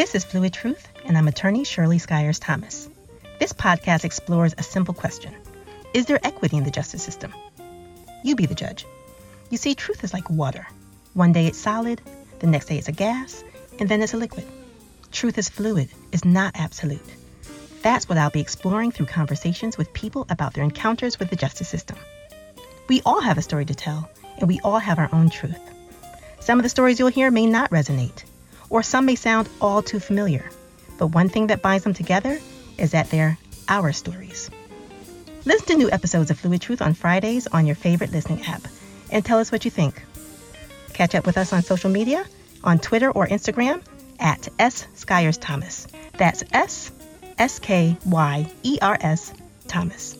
This is Fluid Truth, and I'm attorney Shirley Skyers Thomas. This podcast explores a simple question Is there equity in the justice system? You be the judge. You see, truth is like water. One day it's solid, the next day it's a gas, and then it's a liquid. Truth is fluid, is not absolute. That's what I'll be exploring through conversations with people about their encounters with the justice system. We all have a story to tell, and we all have our own truth. Some of the stories you'll hear may not resonate, or some may sound all too familiar. But one thing that binds them together is that they're our stories. Listen to new episodes of Fluid Truth on Fridays on your favorite listening app and tell us what you think. Catch up with us on social media, on Twitter or Instagram at S. Skyers Thomas. That's S S K Y E R S Thomas.